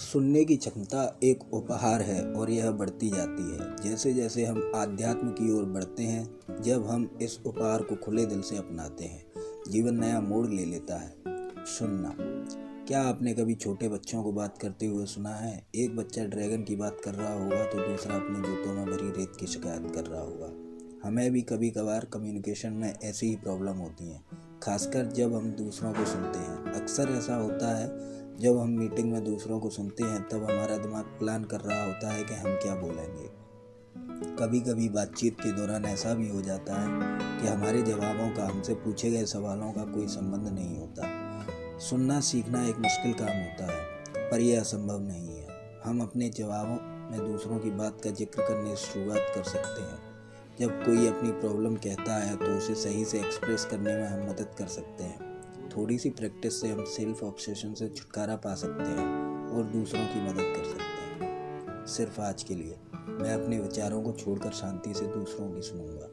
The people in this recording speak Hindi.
सुनने की क्षमता एक उपहार है और यह बढ़ती जाती है। जैसे जैसे हम आध्यात्म की ओर बढ़ते हैं, जब हम इस उपहार को खुले दिल से अपनाते हैं, जीवन नया मोड़ ले लेता है। सुनना। क्या आपने कभी छोटे बच्चों को बात करते हुए सुना है? एक बच्चा ड्रैगन की बात कर रहा होगा तो दूसरा अपने जूतों में भरी रेत की शिकायत कर रहा होगा। हमें भी कभी कभार कम्युनिकेशन में ऐसी ही प्रॉब्लम होती हैं, खासकर जब हम दूसरों को सुनते हैं। अक्सर ऐसा होता है जब हम मीटिंग में दूसरों को सुनते हैं, तब हमारा दिमाग प्लान कर रहा होता है कि हम क्या बोलेंगे। कभी कभी बातचीत के दौरान ऐसा भी हो जाता है कि हमारे जवाबों का, हमसे पूछे गए सवालों का कोई संबंध नहीं होता। सुनना, सीखना एक मुश्किल काम होता है, पर यह असंभव नहीं है। हम अपने जवाबों में दूसरों की बात का ज़िक्र करने शुरुआत कर सकते हैं। जब कोई अपनी प्रॉब्लम कहता है तो उसे सही से एक्सप्रेस करने में हम मदद कर सकते हैं। थोड़ी सी प्रैक्टिस से हम सेल्फ ऑब्सेशन से छुटकारा पा सकते हैं और दूसरों की मदद कर सकते हैं। सिर्फ़ आज के लिए, मैं अपने विचारों को छोड़कर शांति से दूसरों की सुनूँगा।